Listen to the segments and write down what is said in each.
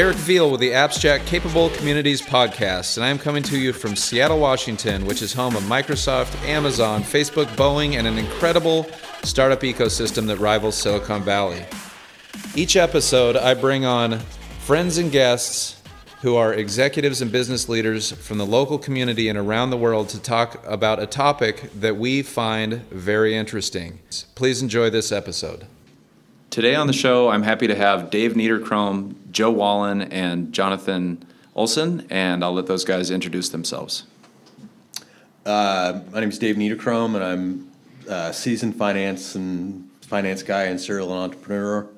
Eric Veal with the Abstract Capable Communities podcast, and I am coming to you from Seattle, Washington, which is home of Microsoft, Amazon, Facebook, Boeing, and an incredible startup ecosystem that rivals Silicon Valley. Each episode, I bring on friends and guests who are executives and business leaders from the local community and around the world to talk about a topic that we find very interesting. Please enjoy this episode. Today on the show, I'm happy to have Dave Niederkrom, Joe Wallen, and Jonathan Olson, and I'll let those guys introduce themselves. Uh, my name is Dave Niederkrom, and I'm a seasoned finance and finance guy and serial entrepreneur.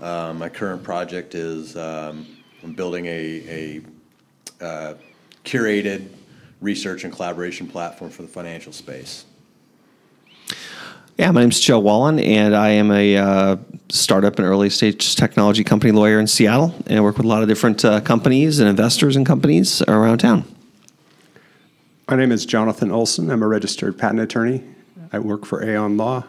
Uh, my current project is um, I'm building a, a uh, curated research and collaboration platform for the financial space. Yeah, my name's Joe Wallen, and I am a uh, startup and early stage technology company lawyer in Seattle, and I work with a lot of different uh, companies and investors and companies around town. My name is Jonathan Olson. I'm a registered patent attorney. I work for Aeon Law,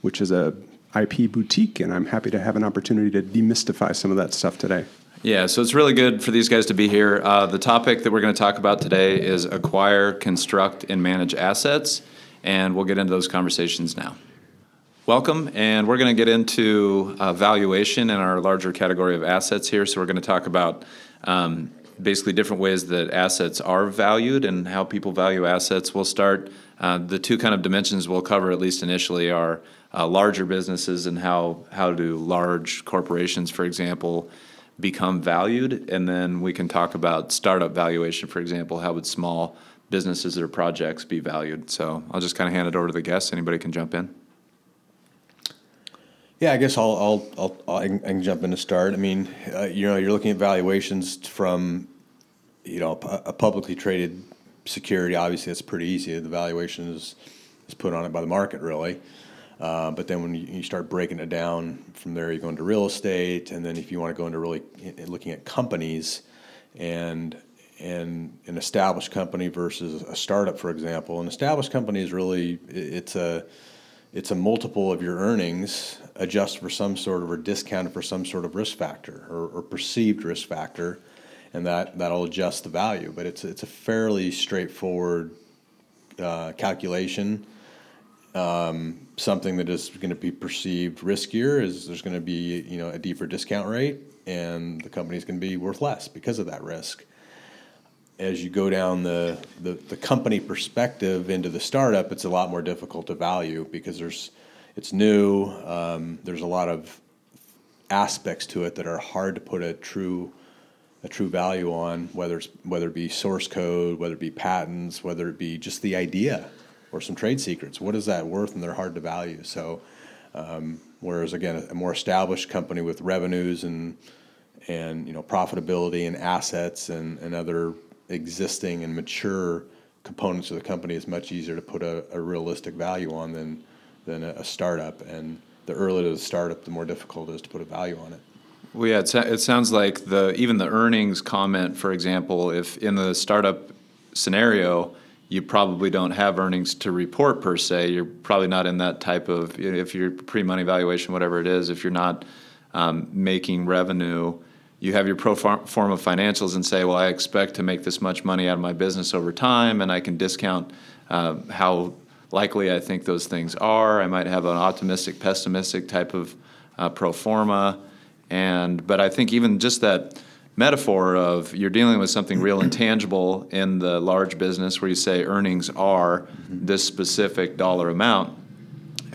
which is a IP boutique, and I'm happy to have an opportunity to demystify some of that stuff today. Yeah, so it's really good for these guys to be here. Uh, the topic that we're going to talk about today is acquire, construct, and manage assets, and we'll get into those conversations now. Welcome, and we're going to get into uh, valuation in our larger category of assets here. So we're going to talk about um, basically different ways that assets are valued and how people value assets. We'll start uh, the two kind of dimensions we'll cover at least initially are uh, larger businesses and how how do large corporations, for example, become valued, and then we can talk about startup valuation, for example. How would small businesses or projects be valued? So I'll just kind of hand it over to the guests. Anybody can jump in. Yeah, I guess I'll, I'll, I'll, I'll I, can, jump in to start. I mean, uh, you know, you're looking at valuations from, you know, a publicly traded security. Obviously, that's pretty easy. The valuation is, is put on it by the market, really. Uh, but then when you, you, start breaking it down from there, you go into real estate, and then if you want to go into really looking at companies, and and an established company versus a startup, for example, an established company is really it's a it's a multiple of your earnings adjusted for some sort of or discounted for some sort of risk factor or, or perceived risk factor, and that that'll adjust the value. But it's it's a fairly straightforward uh, calculation. Um, something that is going to be perceived riskier is there's going to be you know a deeper discount rate, and the company is going to be worth less because of that risk as you go down the, the, the, company perspective into the startup, it's a lot more difficult to value because there's it's new. Um, there's a lot of aspects to it that are hard to put a true a true value on, whether it's whether it be source code, whether it be patents, whether it be just the idea or some trade secrets. What is that worth? And they're hard to value. So, um, whereas again, a more established company with revenues and and you know profitability and assets and, and other existing and mature components of the company is much easier to put a, a realistic value on than than a, a, startup. And the earlier the startup, the more difficult it is to put a value on it. Well, yeah, it, it sounds like the even the earnings comment, for example, if in the startup scenario, you probably don't have earnings to report per se. You're probably not in that type of if you're pre-money valuation, whatever it is. If you're not um, making revenue you have your pro forma financials and say, well, I expect to make this much money out of my business over time, and I can discount uh, how likely I think those things are. I might have an optimistic, pessimistic type of uh, pro forma, and but I think even just that metaphor of you're dealing with something real intangible in the large business where you say earnings are this specific dollar amount,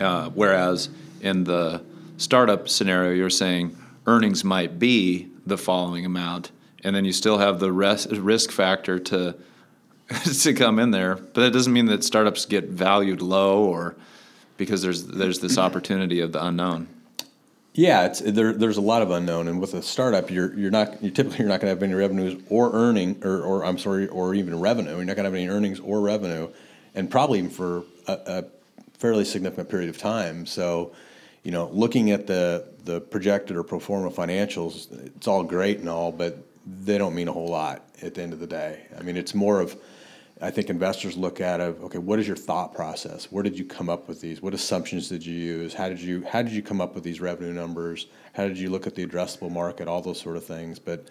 uh, whereas in the startup scenario you're saying earnings might be the following amount, and then you still have the rest, risk factor to to come in there. But that doesn't mean that startups get valued low or because there's there's this opportunity of the unknown. Yeah, it's there, there's a lot of unknown, and with a startup, you're you're not you typically you're not going to have any revenues or earning or, or I'm sorry or even revenue. You're not going to have any earnings or revenue, and probably even for a, a fairly significant period of time. So you know, looking at the the projected or pro forma financials, it's all great and all, but they don't mean a whole lot at the end of the day. I mean, it's more of I think investors look at of okay, what is your thought process? Where did you come up with these? What assumptions did you use? How did you how did you come up with these revenue numbers? How did you look at the addressable market? All those sort of things. But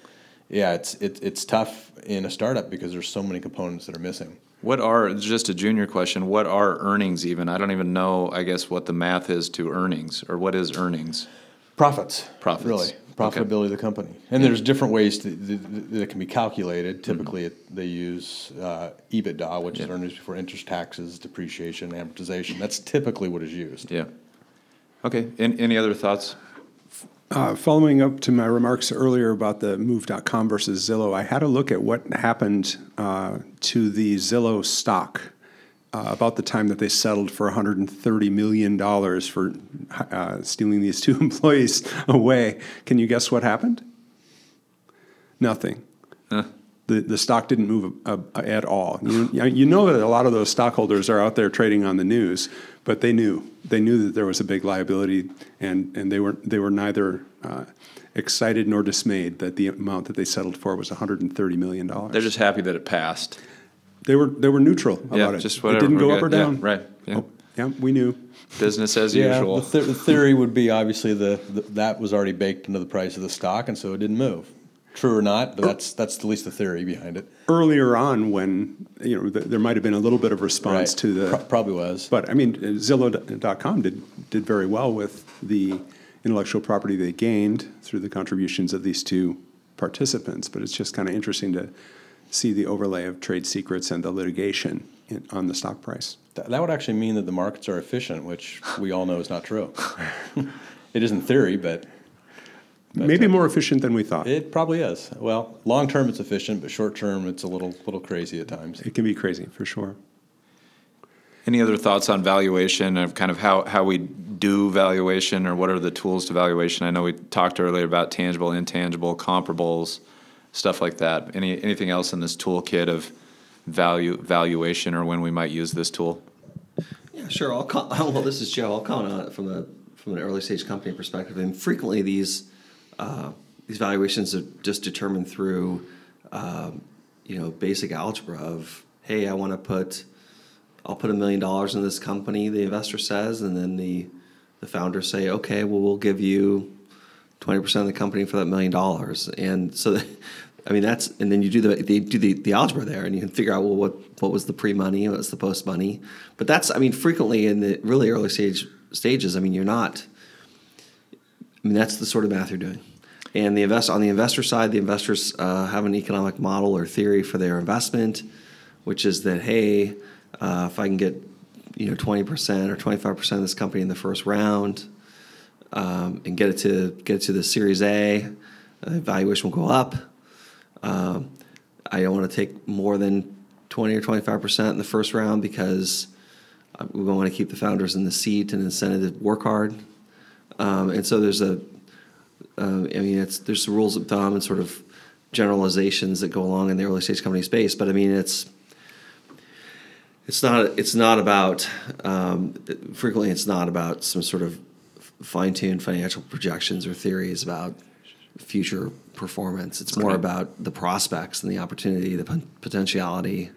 yeah, it's it, it's tough in a startup because there's so many components that are missing. What are just a junior question? What are earnings even? I don't even know. I guess what the math is to earnings, or what is earnings? Profits. Profits. Really. Profitability of the company. And there's different ways to, that, that can be calculated. Typically, it, they use uh, EBITDA, which is earnings before interest, taxes, depreciation, amortization. That's typically what is used. Yeah. Okay. Any, any other thoughts? Uh, following up to my remarks earlier about the move.com versus Zillow, I had a look at what happened uh, to the Zillow stock uh, about the time that they settled for $130 million for uh, stealing these two employees away. Can you guess what happened? Nothing. The, the stock didn't move uh, at all. You, you know that a lot of those stockholders are out there trading on the news, but they knew they knew that there was a big liability, and, and they were they were neither uh, excited nor dismayed that the amount that they settled for was 130 million dollars. They're just happy that it passed. They were they were neutral about yeah, it. just whatever. It didn't go up or good. Yeah, down. right. Yeah. Oh, yeah, we knew. Business as Yeah, usual. the, th- the theory would be obviously the, the that was already baked into the price of the stock, and so it didn't move. True or not, but er- that's that's at least the theory behind it. Earlier on, when you know th- there might have been a little bit of response to the Pro- probably was. But I mean, Zillow.com did did very well with the intellectual property they gained through the contributions of these two participants. But it's just kind of interesting to see the overlay of trade secrets and the litigation in, on the stock price. Th- that would actually mean that the markets are efficient, which we all know is not true. it is in theory, but Maybe more efficient than we thought. It, it probably is. Well, long term it's efficient, but short term it's a little little crazy at times. It can be crazy for sure. Any other thoughts on valuation of kind of how, how we do valuation or what are the tools to valuation? I know we talked earlier about tangible, intangible, comparables, stuff like that. Any anything else in this toolkit of value valuation or when we might use this tool? Yeah, sure. I'll com- well, this is Joe. I'll comment on it from a from an early stage company perspective. And frequently, these uh, these valuations are just determined through um, you know basic algebra of hey, I want to put I'll put a million dollars in this company. The investor says, and then the the founders say, okay, well, we'll give you twenty percent of the company for that million dollars. And so. I mean that's, and then you do the they do the, the algebra there, and you can figure out well what what was the pre money, what's the post money. But that's, I mean, frequently in the really early stage stages, I mean, you're not. I mean, that's the sort of math you're doing. And the invest on the investor side, the investors uh, have an economic model or theory for their investment, which is that hey, uh, if I can get you know twenty percent or twenty five percent of this company in the first round, um, and get it to get it to the Series A, uh, the valuation will go up. Um, I don't want to take more than 20 or 25% in the first round because uh, we want to keep the founders in the seat and incentive to work hard. Um, and so there's a, uh, I mean, it's there's some rules of thumb and sort of generalizations that go along in the early stage company space. But I mean, it's it's not it's not about um, frequently it's not about some sort of fine tuned financial projections or theories about future performance. It's more about the prospects and the opportunity, the pot- potentiality.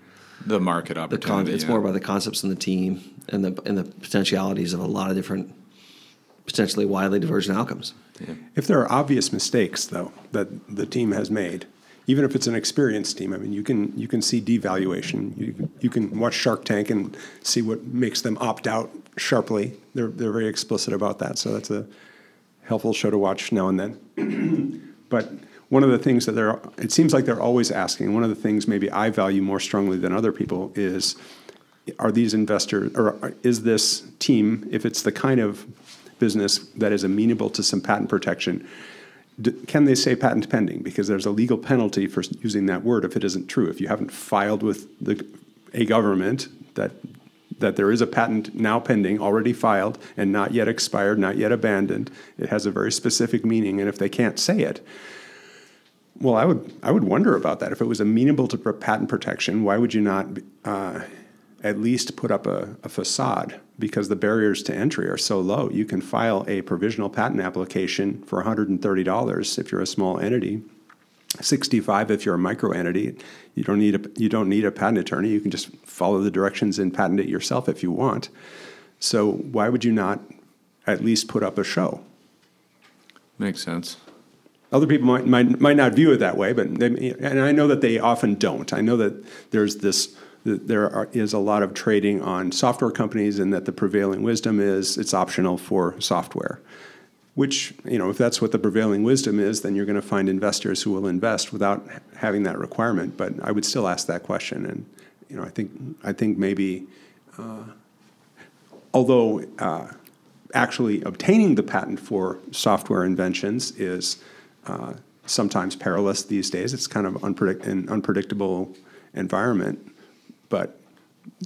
The market The opportunity. con- it's yeah. more about the concepts and the team and the and the potentialities of a lot of different, potentially widely divergent outcomes. If there are obvious mistakes, though, that the team has made, even if it's an experienced team, I mean, you can you can see devaluation. You can, you can watch Shark Tank and see what makes them opt out sharply. They're they're very explicit about that, so that's a helpful show to watch now and then. but one of the things that they're it seems like they're always asking. One of the things maybe I value more strongly than other people is are these investors or is this team if it's the kind of business that is amenable to some patent protection d- can they say patent pending because there's a legal penalty for using that word if it isn't true if you haven't filed with the a government that that there is a patent now pending already filed and not yet expired not yet abandoned it has a very specific meaning and if they can't say it well, I would I would wonder about that. If it was amenable to patent protection, why would you not uh, at least put up a, a facade? Because the barriers to entry are so low. You can file a provisional patent application for $130 if you're a small entity, 65 if you're a micro entity. You don't need a you don't need a patent attorney. You can just follow the directions and patent it yourself if you want. So why would you not at least put up a show? Makes sense. Other people might, might, might not view it that way, but they, and I know that they often don't. I know that there's this that there are, is a lot of trading on software companies, and that the prevailing wisdom is it's optional for software. Which you know, if that's what the prevailing wisdom is, then you're going to find investors who will invest without having that requirement. But I would still ask that question, and you know, I think I think maybe, uh, although. Uh, actually obtaining the patent for software inventions is uh, sometimes perilous these days. It's kind of unpredict- an unpredictable environment. But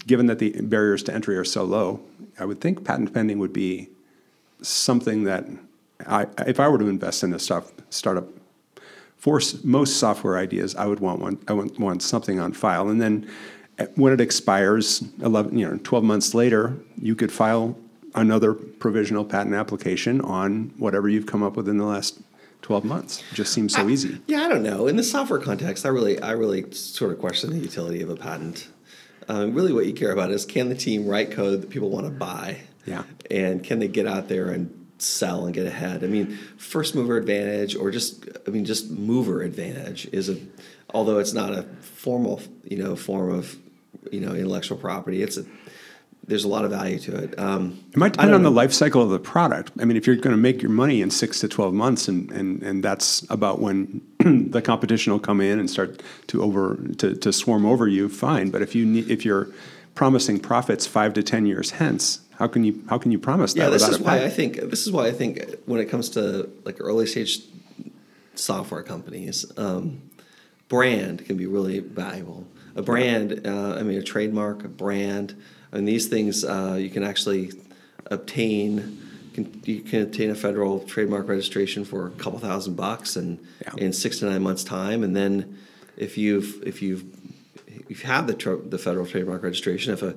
given that the barriers to entry are so low, I would think patent pending would be something that, I, if I were to invest in a start, startup, for most software ideas, I would want one. I would want something on file, and then eh, when it expires, eleven, you know, twelve months later, you could file another provisional patent application on whatever you've come up with in the last 12 months. It just seems so easy. Yeah, I don't know. In the software context, I really, I really sort of question the utility of a patent. Um, really, what you care about is can the team write code that people want to buy? Yeah. And can they get out there and sell and get ahead? I mean, first mover advantage, or just, I mean, just mover advantage is a, although it's not a formal, you know, form of, you know, intellectual property. It's a there's a lot of value to it. Um, it might depend on know. the life cycle of the product. I mean, if you're going to make your money in six to twelve months, and and, and that's about when the competition will come in and start to over to, to swarm over you, fine. But if you need, if you're promising profits five to ten years hence, how can you how can you promise that? Yeah, this is why I think this is why I think when it comes to like early stage software companies, um, brand can be really valuable. A brand, uh, I mean, a trademark, a brand and these things uh, you can actually obtain. Can, you can obtain a federal trademark registration for a couple thousand bucks, and yeah. in six to nine months' time, and then if you've if you've if you have the the federal trademark registration, if a,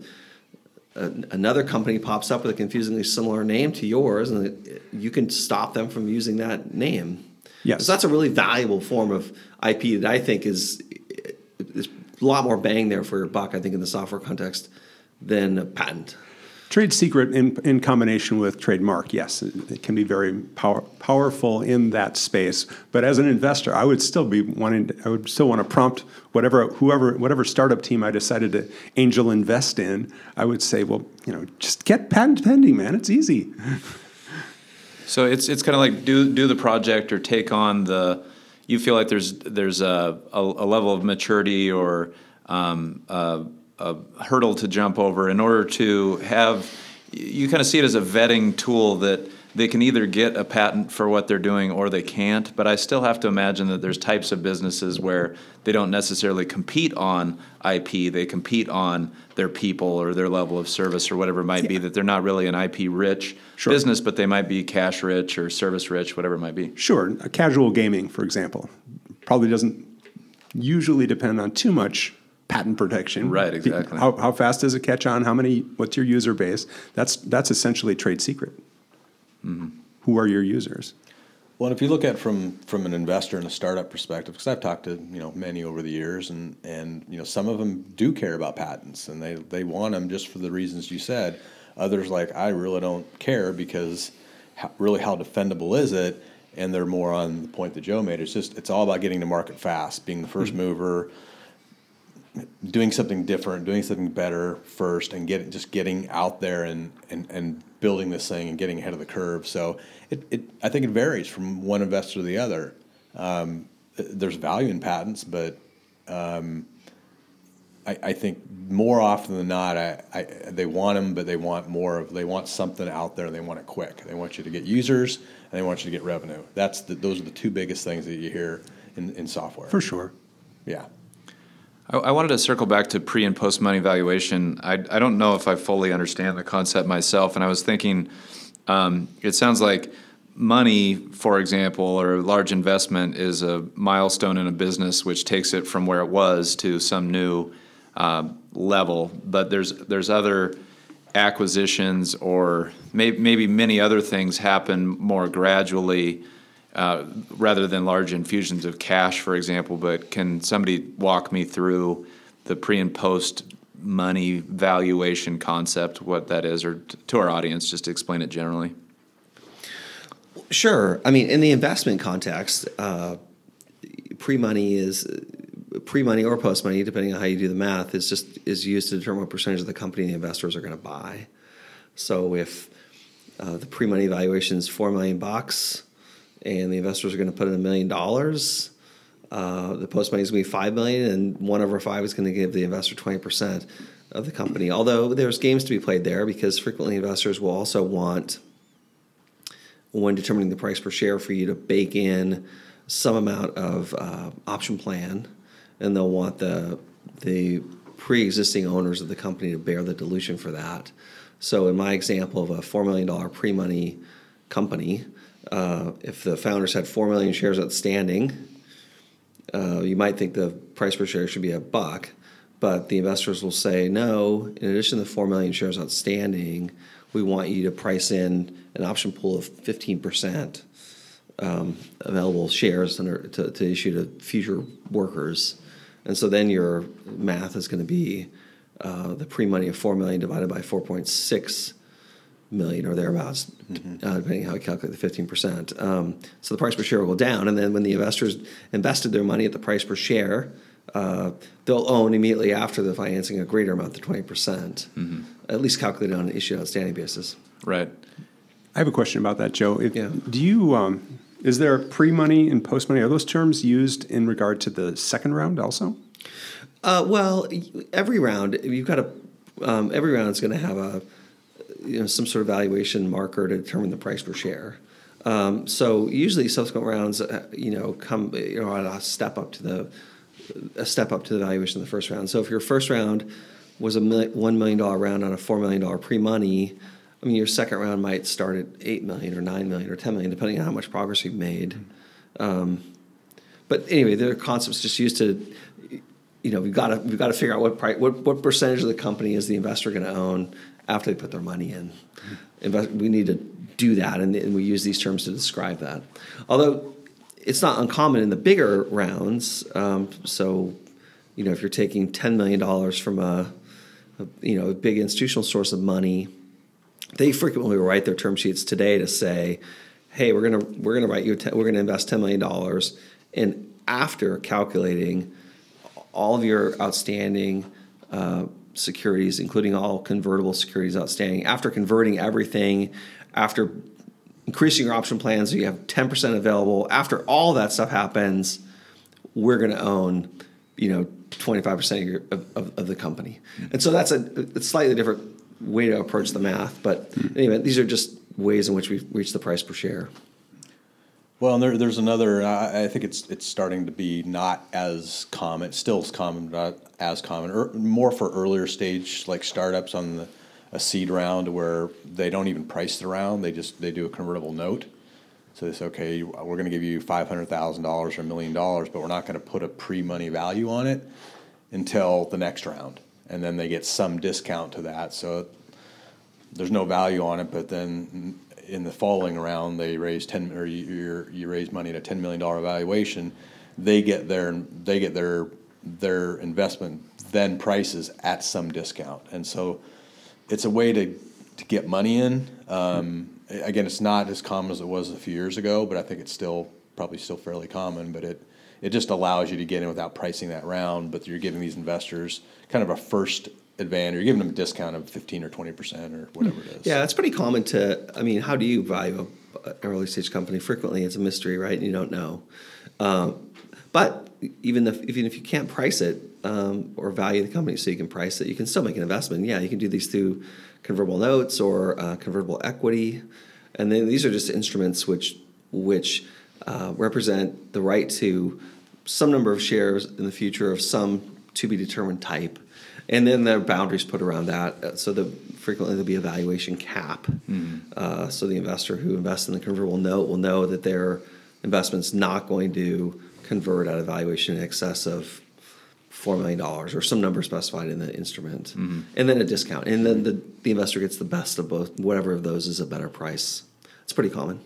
a, another company pops up with a confusingly similar name to yours, and it, you can stop them from using that name. Yes, so that's a really valuable form of IP that I think is is a lot more bang there for your buck. I think in the software context than a patent. Trade secret in, in combination with trademark, yes, it, it can be very power, powerful in that space. But as an investor, I would still be wanting. To, I would still want to prompt whatever, whoever, whatever startup team I decided to angel invest in. I would say, well, you know, just get patent pending, man. It's easy. So it's it's kind of like do do the project or take on the. You feel like there's there's a a, a level of maturity or um, uh, a hurdle to jump over in order to have you kind of see it as a vetting tool that they can either get a patent for what they're doing or they can't. But I still have to imagine that there's types of businesses where they don't necessarily compete on IP, they compete on their people or their level of service or whatever it might yeah. be, that they're not really an IP rich sure. business, but they might be cash rich or service rich, whatever it might be. Sure. Casual gaming, for example, probably doesn't usually depend on too much patent protection. Right, exactly. How, how fast does it catch on? How many? What's your user base? That's that's essentially trade secret. Mm-hmm. Who are your users? Well, if you look at from from an investor and a startup perspective, because I've talked to you know many over the years, and and you know some of them do care about patents, and they they want them just for the reasons you said. Others like I really don't care because how, really how defendable is it? And they're more on the point that Joe made. It's just it's all about getting to market fast, being the 1st mm-hmm. mover doing something different, doing something better first, and get just getting out there and, and, and building this thing and getting ahead of the curve. So it, it I think it varies from one investor to the other. Um, there's value in patents, but um, I, I, think more often than not, I, I, they want them, but they want more of. They want something out there, and they want it quick. They want you to get users, and they want you to get revenue. That's the, those are the two biggest things that you hear in, in software. For sure. Yeah. I, wanted to circle back to pre and post money valuation. I, I don't know if I fully understand the concept myself, and I was thinking um, it sounds like money, for example, or a large investment is a milestone in a business which takes it from where it was to some new uh, level. But there's there's other acquisitions or may, maybe many other things happen more gradually uh, rather than large infusions of cash, for example. But can somebody walk me through the pre and post money valuation concept, what that is, or t- to our audience, just explain it generally? Sure. I mean, in the investment context, uh, pre-money is pre-money or post-money, depending on how you do the math, is just is used to determine what percentage of the company the investors are going to buy. So if uh, the pre-money valuation is four million bucks, and the investors are going to put in a million dollars, uh, the post-money is going to be five million, and one over five is going to give the investor twenty percent of the company. Although there's games to be played there because frequently investors will also want when determining the price per share for you to bake in some amount of uh, option plan, and they'll want the the pre-existing owners of the company to bear the dilution for that. So, in my example of a four million dollar pre-money company, uh, if the founders had four million shares outstanding, uh, you might think the price per share should be a buck, but the investors will say no. In addition to the four million shares outstanding, we want you to price in an option pool of fifteen percent um, available shares under, to, to issue to future workers. And so then your math is going to be uh, the pre-money of four million divided by four point six million or thereabouts, uh, depending how you calculate the fifteen percent. Um, so the price per share will go down, and then when the investors invested their money at the price per share, uh, they'll own immediately after the financing a greater amount than twenty percent, at least calculated on an issued outstanding basis. Right. I have a question about that, Joe. If, Yeah. Do you um, is there pre-money and post-money? Are those terms used in regard to the second round also? Uh, well, every round you've got a um, every round is going to have a you know some sort of valuation marker to determine the price per share. Um, so usually subsequent rounds, uh, you know, come you know a step up to the a step up to the valuation of the first round. So if your first round was a one million dollar round on a four million dollar pre money, I mean your second round might start at eight million or nine million or ten million, depending on how much progress you've made. Um, but anyway, there are concepts just used to, you know, we've got to we've got to figure out what price, what what percentage of the company is the investor going to own after they put their money in. Invest, we need to do that, and, and we use these terms to describe that. Although it's not uncommon in the bigger rounds. Um, so, you know, if you're taking ten million dollars from a, a you know a big institutional source of money, they frequently write their term sheets today to say, "Hey, we're gonna we're gonna write you we're gonna invest ten million dollars," and after calculating all of your outstanding uh, securities, including all convertible securities outstanding, after converting everything, after increasing your option plans, so you have ten percent available. After all that stuff happens, we're going to own, you know, twenty five percent of, of, of the company, and so that's a, a slightly different way to approach the math. But anyway, these are just ways in which we reach the price per share. Well, and there, there's another. I I think it's it's starting to be not as common. Still is common, but not as common. Or more for earlier stage like startups on the a seed round where they don't even price the round. They just they do a convertible note. So they say, okay, we're going to give you five hundred thousand dollars or a million dollars, but we're not going to put a pre-money value on it until the next round, and then they get some discount to that. So there's no value on it, but then in the following round, they raise ten, or you, you raise money at a ten million dollar valuation, they get their, they get their, their investment then prices at some discount. And so it's a way to, to get money in. Um, again, it's not as common as it was a few years ago, but I think it's still, probably still fairly common, but it, it just allows you to get in without pricing that round, but you're giving these investors kind of a first advantage, you're giving them a discount of fifteen or twenty percent or whatever it is. Yeah, it's pretty common to. I mean, how do you value an early stage company? Frequently, it's a mystery, right? You don't know. Um, but even if even if you can't price it um, or value the company so you can price it, you can still make an investment. Yeah, you can do these through convertible notes or uh, convertible equity, and then these are just instruments which which uh, represent the right to some number of shares in the future of some to be determined type. And then there are boundaries put around that, uh, so that frequently there'll be a valuation cap. Uh, so the investor who invests in the convertible note will know that their investment's not going to convert at a valuation in excess of four million dollars or some number specified in the instrument, and then a discount, and then the, the investor gets the best of both. Whatever of those is a better price. It's pretty common.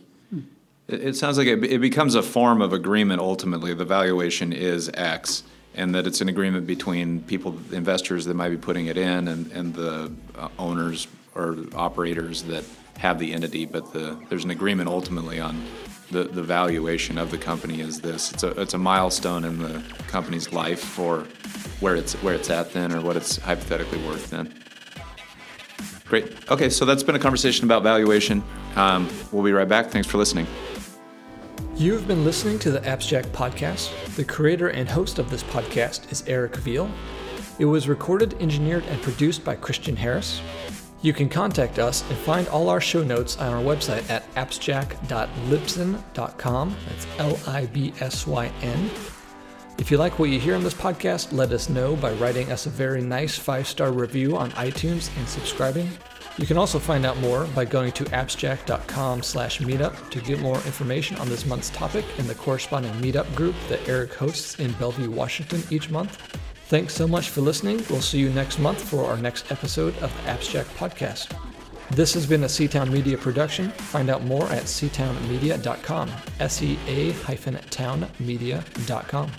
It, it sounds like it, it becomes a form of agreement ultimately. The valuation is X, and that it's an agreement between people, investors that might be putting it in, and, and the uh, owners or operators that have the entity. But the, there's an agreement ultimately on the, the valuation of the company is this. It's a, it's a milestone in the company's life for where it's, where it's at then or what it's hypothetically worth then. Great. Okay, so that's been a conversation about valuation. Um, we'll be right back. Thanks for listening. You've been listening to the Abstract Podcast. The creator and host of this podcast is Eric Veal. It was recorded, engineered, and produced by Christian Harris. You can contact us and find all our show notes on our website at abstract.libsyn.com. That's L I B S Y N. If you like what you hear on this podcast, let us know by writing us a very nice five star review on iTunes and subscribing. You can also find out more by going to abstract.com slash meetup to get more information on this month's topic and the corresponding meetup group that Eric hosts in Bellevue, Washington each month. Thanks so much for listening. We'll see you next month for our next episode of the Abstract Podcast. This has been a Seatown Media production. Find out more at seatownmedia.com. S E A hyphen townmedia.com.